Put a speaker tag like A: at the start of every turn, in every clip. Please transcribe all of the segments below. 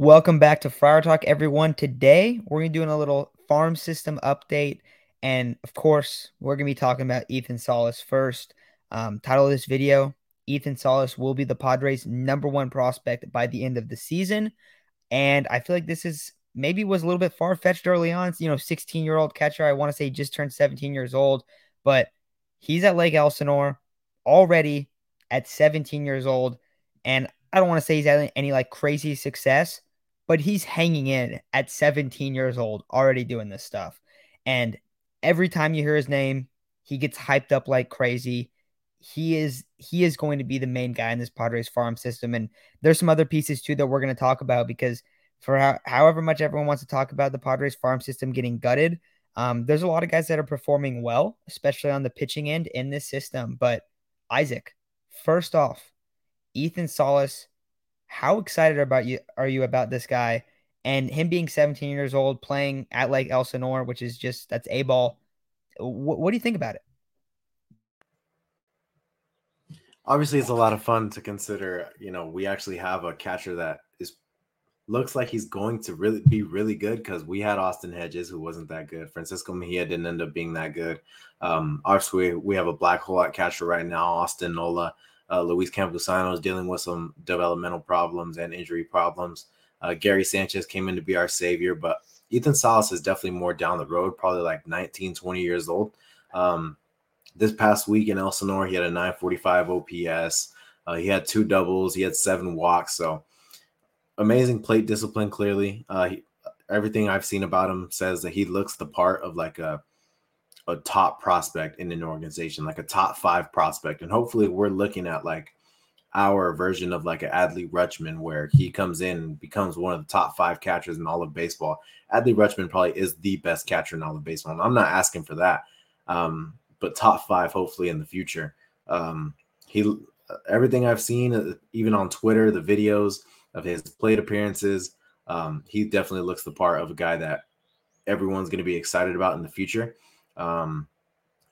A: Welcome back to Friar Talk, everyone. Today, we're going to be doing a little farm system update. And of course, we're going to be talking about Ethan Salas first. Um, title of this video Ethan Salas will be the Padres' number one prospect by the end of the season. And I feel like this is maybe was a little bit far fetched early on. You know, 16 year old catcher. I want to say just turned 17 years old, but he's at Lake Elsinore already at 17 years old. And I don't want to say he's having any like crazy success, but he's hanging in at 17 years old, already doing this stuff. And every time you hear his name, he gets hyped up like crazy. He is he is going to be the main guy in this Padres farm system. And there's some other pieces too that we're going to talk about because for how, however much everyone wants to talk about the Padres farm system getting gutted, um, there's a lot of guys that are performing well, especially on the pitching end in this system. But Isaac, first off, Ethan Salas how excited about you are you about this guy and him being 17 years old playing at Lake Elsinore, which is just that's a ball. What, what do you think about it?
B: Obviously, it's a lot of fun to consider. You know, we actually have a catcher that is looks like he's going to really be really good because we had Austin Hedges who wasn't that good. Francisco Mejia didn't end up being that good. Um, obviously, we have a black hole at catcher right now, Austin Nola. Uh, Luis Campusano is dealing with some developmental problems and injury problems. Uh, Gary Sanchez came in to be our savior, but Ethan Salas is definitely more down the road, probably like 19, 20 years old. Um, this past week in Elsinore, he had a 945 OPS. Uh, he had two doubles. He had seven walks. So amazing plate discipline, clearly. Uh, he, everything I've seen about him says that he looks the part of like a a top prospect in an organization, like a top five prospect. And hopefully we're looking at like our version of like an Adley Rutschman, where he comes in and becomes one of the top five catchers in all of baseball. Adley Rutschman probably is the best catcher in all of baseball. And I'm not asking for that. Um, but top five, hopefully in the future. Um, he, everything I've seen, uh, even on Twitter, the videos of his plate appearances, um, he definitely looks the part of a guy that everyone's going to be excited about in the future. Um,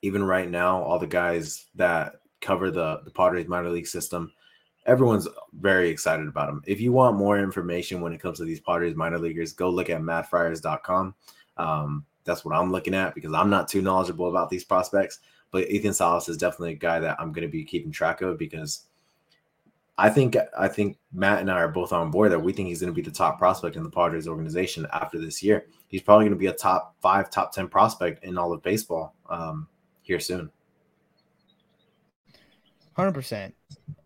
B: even right now, all the guys that cover the, the Padres minor league system, everyone's very excited about them. If you want more information when it comes to these Padres minor leaguers, go look at madfriars.com. Um, that's what I'm looking at because I'm not too knowledgeable about these prospects. But Ethan Salas is definitely a guy that I'm going to be keeping track of because I think I think Matt and I are both on board that we think he's going to be the top prospect in the Padres organization after this year. He's probably going to be a top five, top ten prospect in all of baseball um, here soon.
A: Hundred percent,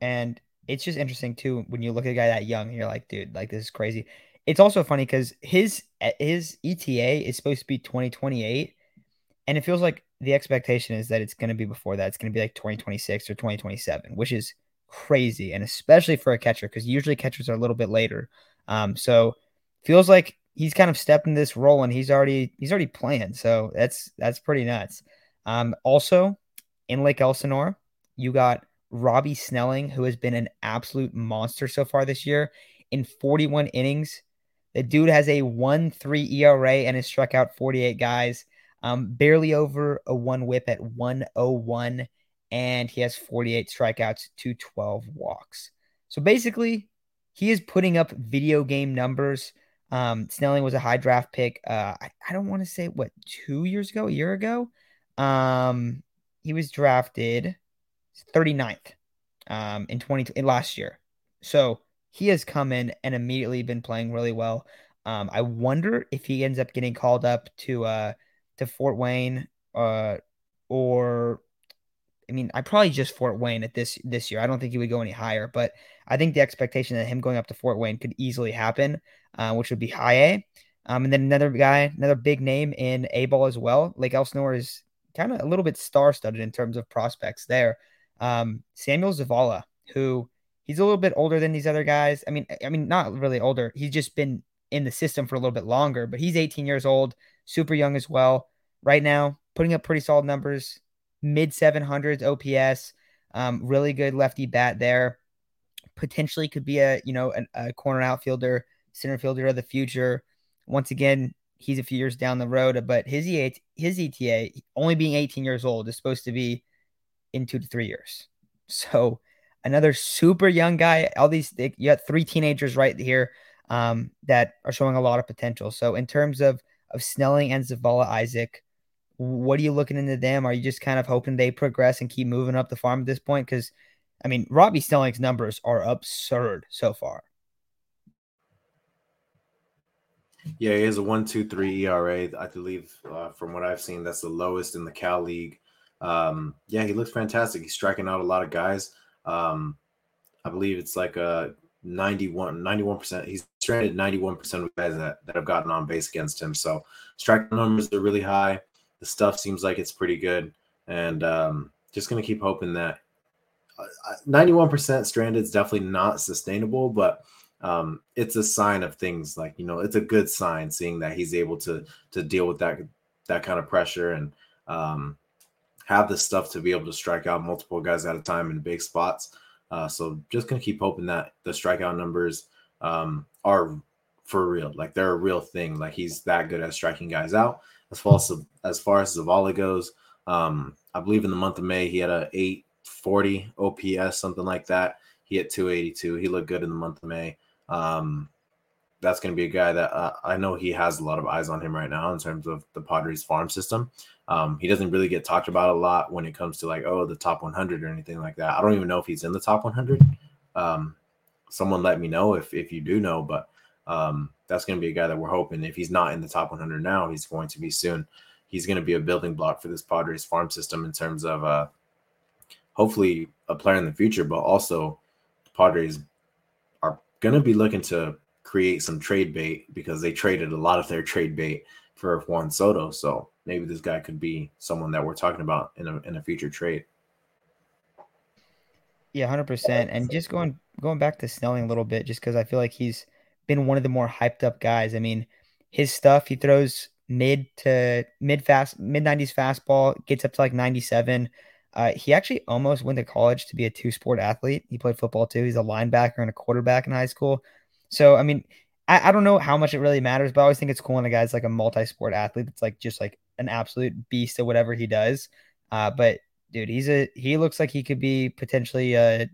A: and it's just interesting too when you look at a guy that young and you're like, dude, like this is crazy. It's also funny because his his ETA is supposed to be 2028, and it feels like the expectation is that it's going to be before that. It's going to be like 2026 or 2027, which is crazy, and especially for a catcher because usually catchers are a little bit later. Um, so feels like he's kind of stepped in this role and he's already he's already playing. So that's that's pretty nuts. Um, also in Lake Elsinore, you got Robbie Snelling, who has been an absolute monster so far this year in 41 innings. The dude has a 1 3 ERA and has struck out 48 guys, um, barely over a one whip at 101 and he has 48 strikeouts to 12 walks. So basically, he is putting up video game numbers. Um, Snelling was a high draft pick. Uh, I, I don't want to say what two years ago, a year ago. Um, he was drafted 39th um, in 20 in last year. So he has come in and immediately been playing really well. Um, I wonder if he ends up getting called up to uh, to Fort Wayne uh, or I mean, I probably just Fort Wayne at this this year. I don't think he would go any higher, but I think the expectation that him going up to Fort Wayne could easily happen, uh, which would be high A. Um, and then another guy, another big name in A ball as well. Lake Elsinore is kind of a little bit star studded in terms of prospects there. Um, Samuel Zavala, who he's a little bit older than these other guys. I mean, I mean, not really older. He's just been in the system for a little bit longer, but he's 18 years old, super young as well. Right now, putting up pretty solid numbers mid 700s OPS. Um, really good lefty bat there. Potentially could be a you know a, a corner outfielder, center fielder of the future. Once again, he's a few years down the road, but his EA, his ETA, only being 18 years old, is supposed to be in two to three years. So another super young guy. All these you got three teenagers right here. um, that are showing a lot of potential. So in terms of of Snelling and Zavala Isaac, what are you looking into them? Are you just kind of hoping they progress and keep moving up the farm at this point? Because, I mean, Robbie Snelling's numbers are absurd so far.
B: Yeah, he has a one two three ERA. I believe, uh, from what I've seen, that's the lowest in the Cal League. Um, yeah, he looks fantastic. He's striking out a lot of guys. Um, I believe it's like a 91 percent He's stranded 91% of guys that, that have gotten on base against him. So striking numbers are really high the stuff seems like it's pretty good, and um, just gonna keep hoping that 91% uh, stranded is definitely not sustainable, but um, it's a sign of things like you know it's a good sign seeing that he's able to to deal with that that kind of pressure and um, have the stuff to be able to strike out multiple guys at a time in big spots. Uh, so just gonna keep hoping that the strikeout numbers um, are for real, like they're a real thing. Like he's that good at striking guys out, as far as as far as Zavala goes, um, I believe in the month of May he had a 840 OPS, something like that. He hit 282. He looked good in the month of May. Um, that's going to be a guy that uh, I know he has a lot of eyes on him right now in terms of the Padres farm system. Um, he doesn't really get talked about a lot when it comes to like, oh, the top 100 or anything like that. I don't even know if he's in the top 100. Um, someone let me know if, if you do know, but um, that's going to be a guy that we're hoping if he's not in the top 100 now, he's going to be soon. He's going to be a building block for this Padres farm system in terms of uh, hopefully a player in the future, but also the Padres are going to be looking to create some trade bait because they traded a lot of their trade bait for Juan Soto. So maybe this guy could be someone that we're talking about in a in a future trade.
A: Yeah, hundred percent. And just going going back to Snelling a little bit, just because I feel like he's been one of the more hyped up guys. I mean, his stuff, he throws mid to mid fast, mid 90s fastball, gets up to like 97. Uh, he actually almost went to college to be a two sport athlete. He played football too. He's a linebacker and a quarterback in high school. So, I mean, I, I don't know how much it really matters, but I always think it's cool when a guy's like a multi sport athlete that's like just like an absolute beast at whatever he does. Uh, but dude, he's a he looks like he could be potentially a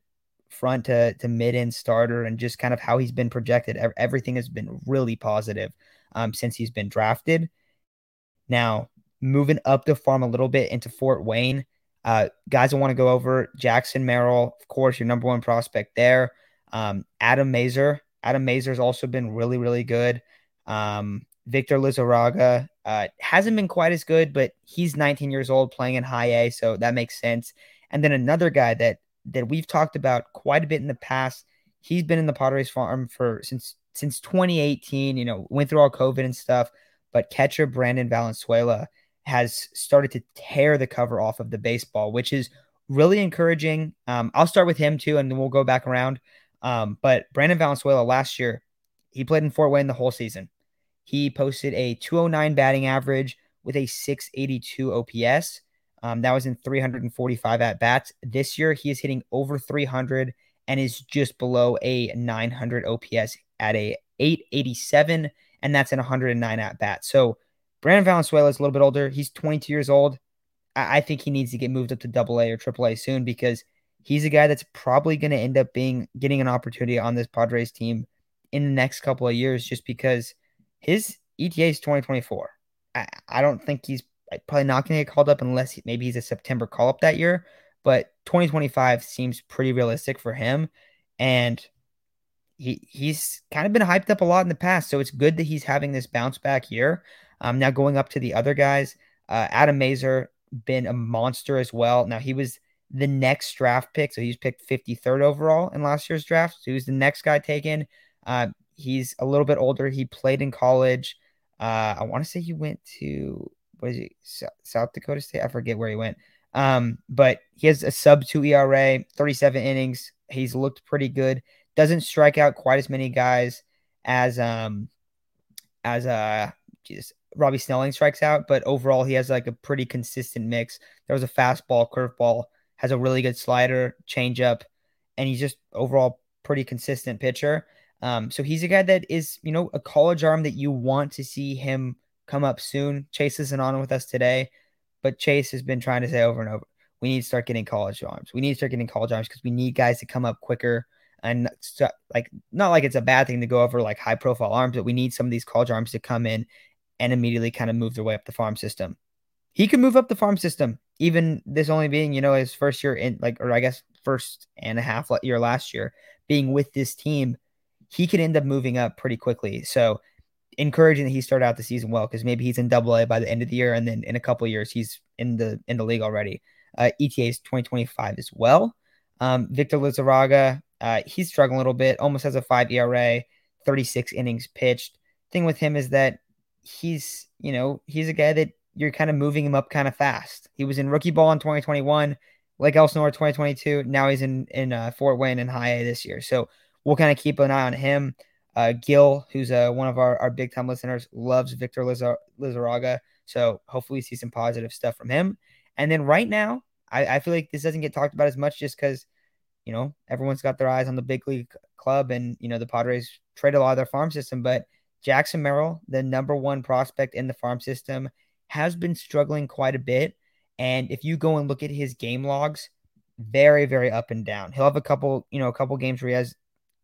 A: front to, to mid end starter and just kind of how he's been projected. Everything has been really positive um, since he's been drafted. Now, moving up the farm a little bit into Fort Wayne, uh, guys I want to go over Jackson Merrill, of course, your number one prospect there. Um, Adam Mazur. Adam Mazur's also been really, really good. Um, Victor Lizarraga uh, hasn't been quite as good, but he's 19 years old playing in high A, so that makes sense. And then another guy that that we've talked about quite a bit in the past. He's been in the Padres farm for since since 2018. You know, went through all COVID and stuff, but catcher Brandon Valenzuela has started to tear the cover off of the baseball, which is really encouraging. Um, I'll start with him too, and then we'll go back around. Um, but Brandon Valenzuela last year, he played in Fort Wayne the whole season. He posted a 209 batting average with a 682 OPS. Um, that was in 345 at bats. This year, he is hitting over 300 and is just below a 900 OPS at a 887, and that's in 109 at bats. So Brandon Valenzuela is a little bit older. He's 22 years old. I, I think he needs to get moved up to Double A or Triple A soon because he's a guy that's probably going to end up being getting an opportunity on this Padres team in the next couple of years, just because his ETA is 2024. I, I don't think he's probably not going to get called up unless he, maybe he's a September call up that year. But 2025 seems pretty realistic for him, and he he's kind of been hyped up a lot in the past. So it's good that he's having this bounce back year. Um, now going up to the other guys, uh, Adam Mazur been a monster as well. Now he was the next draft pick, so he's picked 53rd overall in last year's draft. So he was the next guy taken. Uh, he's a little bit older. He played in college. Uh, I want to say he went to what is he? South Dakota State. I forget where he went. Um, but he has a sub two ERA, 37 innings. He's looked pretty good. Doesn't strike out quite as many guys as um as uh Jesus, Robbie Snelling strikes out, but overall he has like a pretty consistent mix. There was a fastball, curveball, has a really good slider, changeup, and he's just overall pretty consistent pitcher. Um, so he's a guy that is, you know, a college arm that you want to see him come up soon. Chase isn't on with us today, but Chase has been trying to say over and over, we need to start getting college arms. We need to start getting college arms because we need guys to come up quicker. and so, like not like it's a bad thing to go over like high profile arms, but we need some of these college arms to come in and immediately kind of move their way up the farm system. He could move up the farm system, even this only being you know his first year in like, or I guess first and a half year last year being with this team. He could end up moving up pretty quickly. So encouraging that he started out the season well because maybe he's in double A by the end of the year and then in a couple years he's in the in the league already. Uh, ETA is 2025 as well. Um, Victor Lizarraga, uh, he's struggling a little bit, almost has a five ERA, 36 innings pitched. Thing with him is that he's, you know, he's a guy that you're kind of moving him up kind of fast. He was in rookie ball in 2021, like Elsinore 2022. Now he's in in uh, Fort Wayne and High A this year. So we'll kind of keep an eye on him. Uh, Gil, who's uh, one of our, our big time listeners, loves Victor Lizar- Lizarraga. So hopefully we see some positive stuff from him. And then right now, I, I feel like this doesn't get talked about as much just because, you know, everyone's got their eyes on the big league club and, you know, the Padres trade a lot of their farm system. But Jackson Merrill, the number one prospect in the farm system, has been struggling quite a bit. And if you go and look at his game logs, very, very up and down. He'll have a couple, you know, a couple games where he has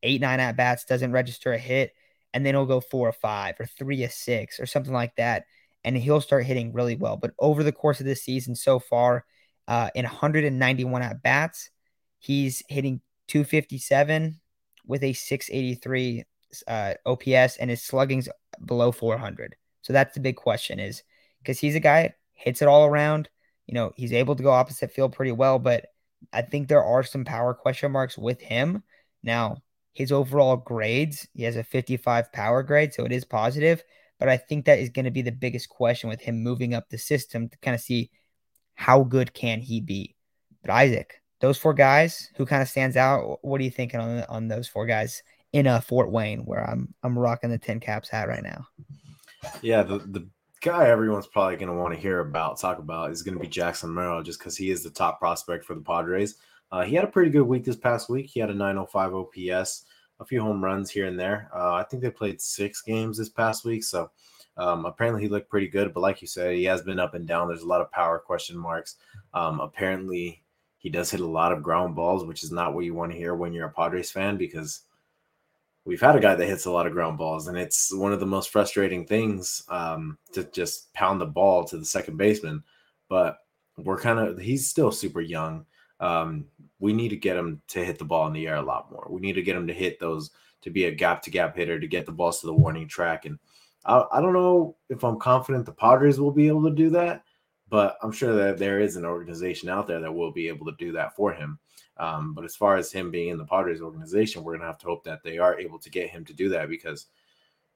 A: eight, nine at bats, doesn't register a hit, and then he'll go four or five or three or six or something like that. And he'll start hitting really well. But over the course of this season so far, uh, in 191 at bats. He's hitting 257 with a 683 uh, OPS, and his slugging's below 400. So that's the big question is because he's a guy hits it all around. You know, he's able to go opposite field pretty well, but I think there are some power question marks with him. Now, his overall grades, he has a 55 power grade, so it is positive. But I think that is going to be the biggest question with him moving up the system to kind of see how good can he be? But Isaac, those four guys, who kind of stands out? What are you thinking on on those four guys in a uh, Fort Wayne, where I'm I'm rocking the Tin Caps hat right now?
B: Yeah, the the guy everyone's probably going to want to hear about, talk about, is going to be Jackson Merrill, just because he is the top prospect for the Padres. Uh, he had a pretty good week this past week. He had a 905 OPS, a few home runs here and there. Uh, I think they played six games this past week, so um, apparently, he looked pretty good, but like you said, he has been up and down. There's a lot of power question marks. Um, apparently, he does hit a lot of ground balls, which is not what you want to hear when you're a Padres fan because we've had a guy that hits a lot of ground balls, and it's one of the most frustrating things um, to just pound the ball to the second baseman. But we're kind of he's still super young. Um, we need to get him to hit the ball in the air a lot more. We need to get him to hit those to be a gap to gap hitter to get the balls to the warning track and I, I don't know if I'm confident the Padres will be able to do that, but I'm sure that there is an organization out there that will be able to do that for him. Um, but as far as him being in the Padres organization, we're gonna have to hope that they are able to get him to do that because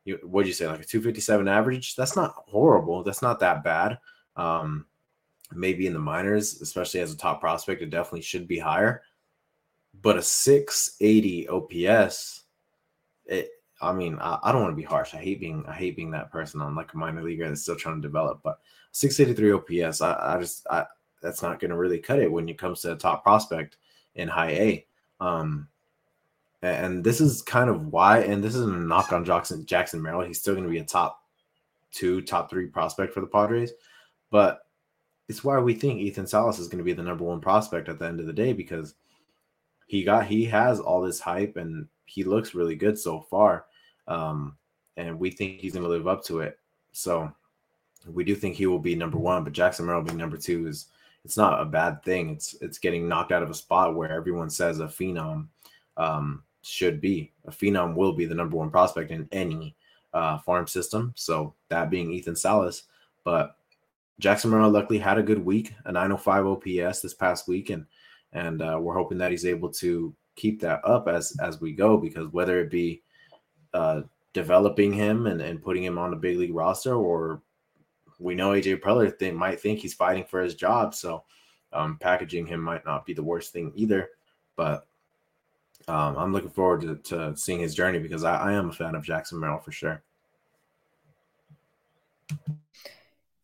B: you, what'd you say, like a 257 average? That's not horrible. That's not that bad. Um, maybe in the minors, especially as a top prospect, it definitely should be higher. But a 680 OPS, it, I mean, I, I don't want to be harsh. I hate being I hate being that person on like a minor leaguer that's still trying to develop. But 683 OPS, I, I just I that's not going to really cut it when it comes to a top prospect in high A. Um, and this is kind of why, and this isn't a knock on Jackson Jackson Merrill. He's still going to be a top two, top three prospect for the Padres, but it's why we think Ethan Salas is going to be the number one prospect at the end of the day because he got he has all this hype and he looks really good so far. Um, and we think he's going to live up to it. So we do think he will be number one, but Jackson Merrill being number two is it's not a bad thing. It's it's getting knocked out of a spot where everyone says a phenom um, should be. A phenom will be the number one prospect in any uh, farm system. So that being Ethan Salas, but Jackson Merrill luckily had a good week, a 905 OPS this past week, and and uh, we're hoping that he's able to keep that up as as we go because whether it be uh, developing him and, and putting him on the big league roster or we know AJ Preller they might think he's fighting for his job so um, packaging him might not be the worst thing either but um, I'm looking forward to, to, seeing his journey because I, I am a fan of Jackson Merrill for sure.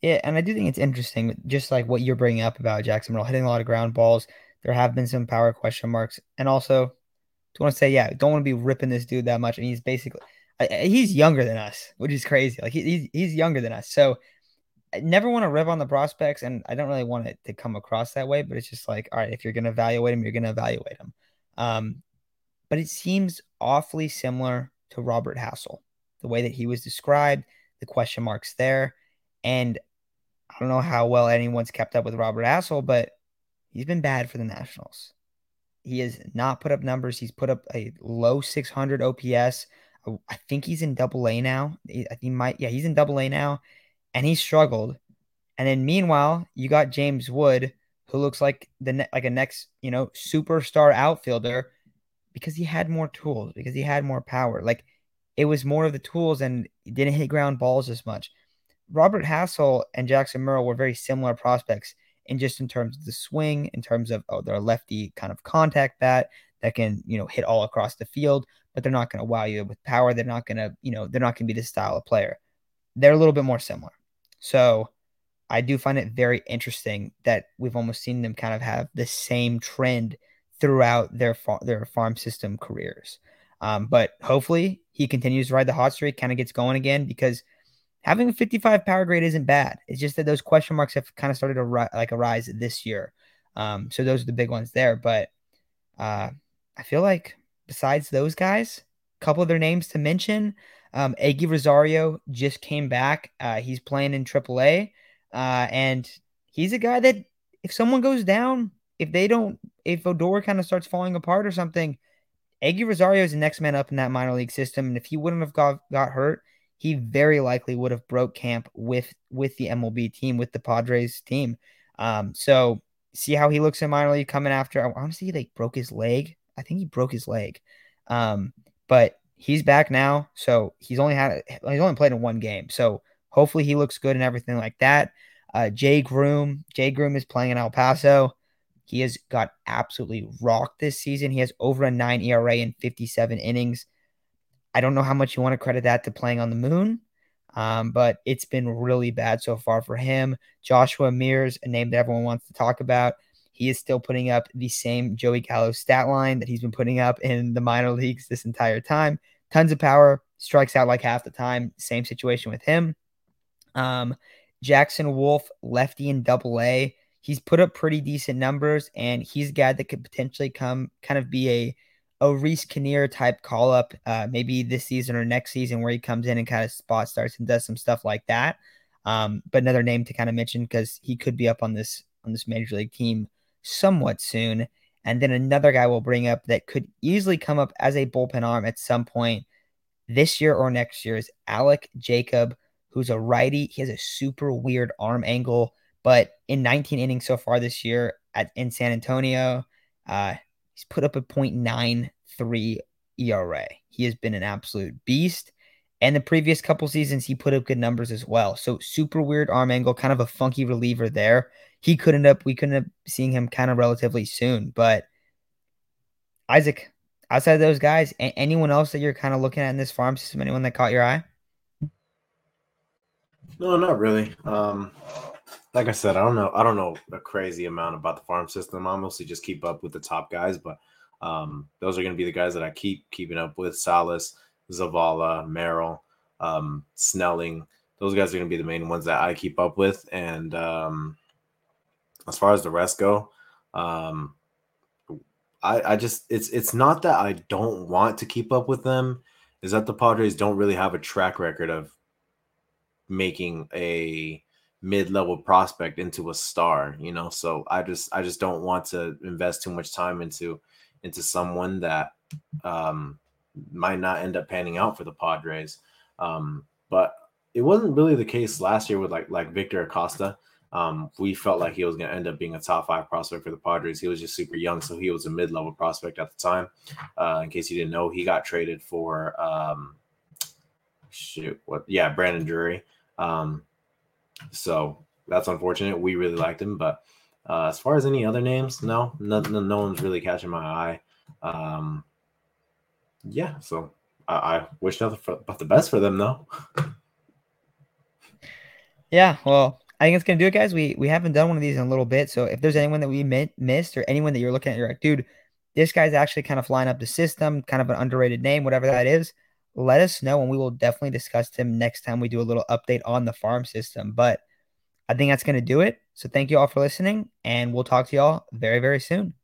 A: Yeah, and I do think it's interesting, just like what you're bringing up about Jackson Merrill hitting a lot of ground balls. There have been some power question marks, and also, do want to say, yeah, don't want to be ripping this dude that much. And he's basically, he's younger than us, which is crazy. Like he's he's younger than us, so I never want to rip on the prospects, and I don't really want it to come across that way. But it's just like, all right, if you're gonna evaluate him, you're gonna evaluate him. Um, but it seems awfully similar to Robert Hassell, the way that he was described, the question marks there. And I don't know how well anyone's kept up with Robert Hassell, but he's been bad for the Nationals. He has not put up numbers. He's put up a low 600 OPS. I think he's in double A now. He might, yeah, he's in double A now, and he struggled. And then meanwhile, you got James Wood, who looks like the like a next, you know, superstar outfielder because he had more tools, because he had more power. Like it was more of the tools and didn't hit ground balls as much. Robert Hassell and Jackson Merrill were very similar prospects in just in terms of the swing, in terms of oh, they're a lefty kind of contact bat that can, you know, hit all across the field, but they're not going to wow you with power. They're not going to, you know, they're not going to be this style of player. They're a little bit more similar. So I do find it very interesting that we've almost seen them kind of have the same trend throughout their far- their farm system careers. Um, but hopefully he continues to ride the hot streak, kind of gets going again because having a 55 power grade isn't bad. It's just that those question marks have kind of started to ri- like arise this year. Um, so those are the big ones there. But uh, I feel like besides those guys, a couple of their names to mention. Um, Eguy Rosario just came back. Uh, he's playing in AAA. Uh, and he's a guy that if someone goes down, if they don't, if Odor kind of starts falling apart or something, Eguy Rosario is the next man up in that minor league system. And if he wouldn't have got, got hurt, he very likely would have broke camp with with the MLB team, with the Padres team. Um, so see how he looks in minor league coming after. I want to see he like broke his leg. I think he broke his leg. Um, but he's back now. So he's only had he's only played in one game. So Hopefully he looks good and everything like that. Uh, Jay Groome, Jay Groome is playing in El Paso. He has got absolutely rocked this season. He has over a nine ERA in 57 innings. I don't know how much you want to credit that to playing on the moon, um, but it's been really bad so far for him. Joshua Mears, a name that everyone wants to talk about. He is still putting up the same Joey Gallo stat line that he's been putting up in the minor leagues this entire time. Tons of power, strikes out like half the time. Same situation with him. Um, Jackson Wolf, lefty in double A. He's put up pretty decent numbers, and he's a guy that could potentially come kind of be a a Reiss Knehr type call up, uh, maybe this season or next season, where he comes in and kind of spot starts and does some stuff like that. Um, but another name to kind of mention because he could be up on this on this major league team somewhat soon. And then another guy we'll bring up that could easily come up as a bullpen arm at some point this year or next year is Alec Jacob who's a righty. He has a super weird arm angle, but in 19 innings so far this year at in San Antonio, uh, he's put up a .93 ERA. He has been an absolute beast. And the previous couple seasons, he put up good numbers as well. So super weird arm angle, kind of a funky reliever there. He could end up, we could end up seeing him kind of relatively soon. But Isaac, outside of those guys, anyone else that you're kind of looking at in this farm system? Anyone that caught your eye?
B: No, not really. Um, like I said, I don't know. I don't know a crazy amount about the farm system. I mostly just keep up with the top guys, but um, those are going to be the guys that I keep keeping up with: Salas, Zavala, Merrill, um, Snelling. Those guys are going to be the main ones that I keep up with. And um, as far as the rest go, um, I, I just it's it's not that I don't want to keep up with them. Is that the Padres don't really have a track record of making a mid-level prospect into a star you know so i just i just don't want to invest too much time into into someone that um might not end up panning out for the padres um but it wasn't really the case last year with like like victor acosta um, we felt like he was going to end up being a top five prospect for the Padres. He was just super young, so he was a mid level prospect at the time. Uh, in case you didn't know, he got traded for um, shoot, what? Yeah, Brandon Drury. Um, so that's unfortunate. We really liked him, but uh, as far as any other names, no, no, no one's really catching my eye. Um, yeah, so I, I wish nothing for, but the best for them, though.
A: yeah, well, I think it's gonna do it, guys. We we haven't done one of these in a little bit, so if there's anyone that we missed or anyone that you're looking at, you're like, dude, this guy's actually kind of flying up the system, kind of an underrated name, whatever that is let us know and we will definitely discuss him next time we do a little update on the farm system. But I think that's going to do it. So thank you all for listening and we'll talk to y'all very, very soon.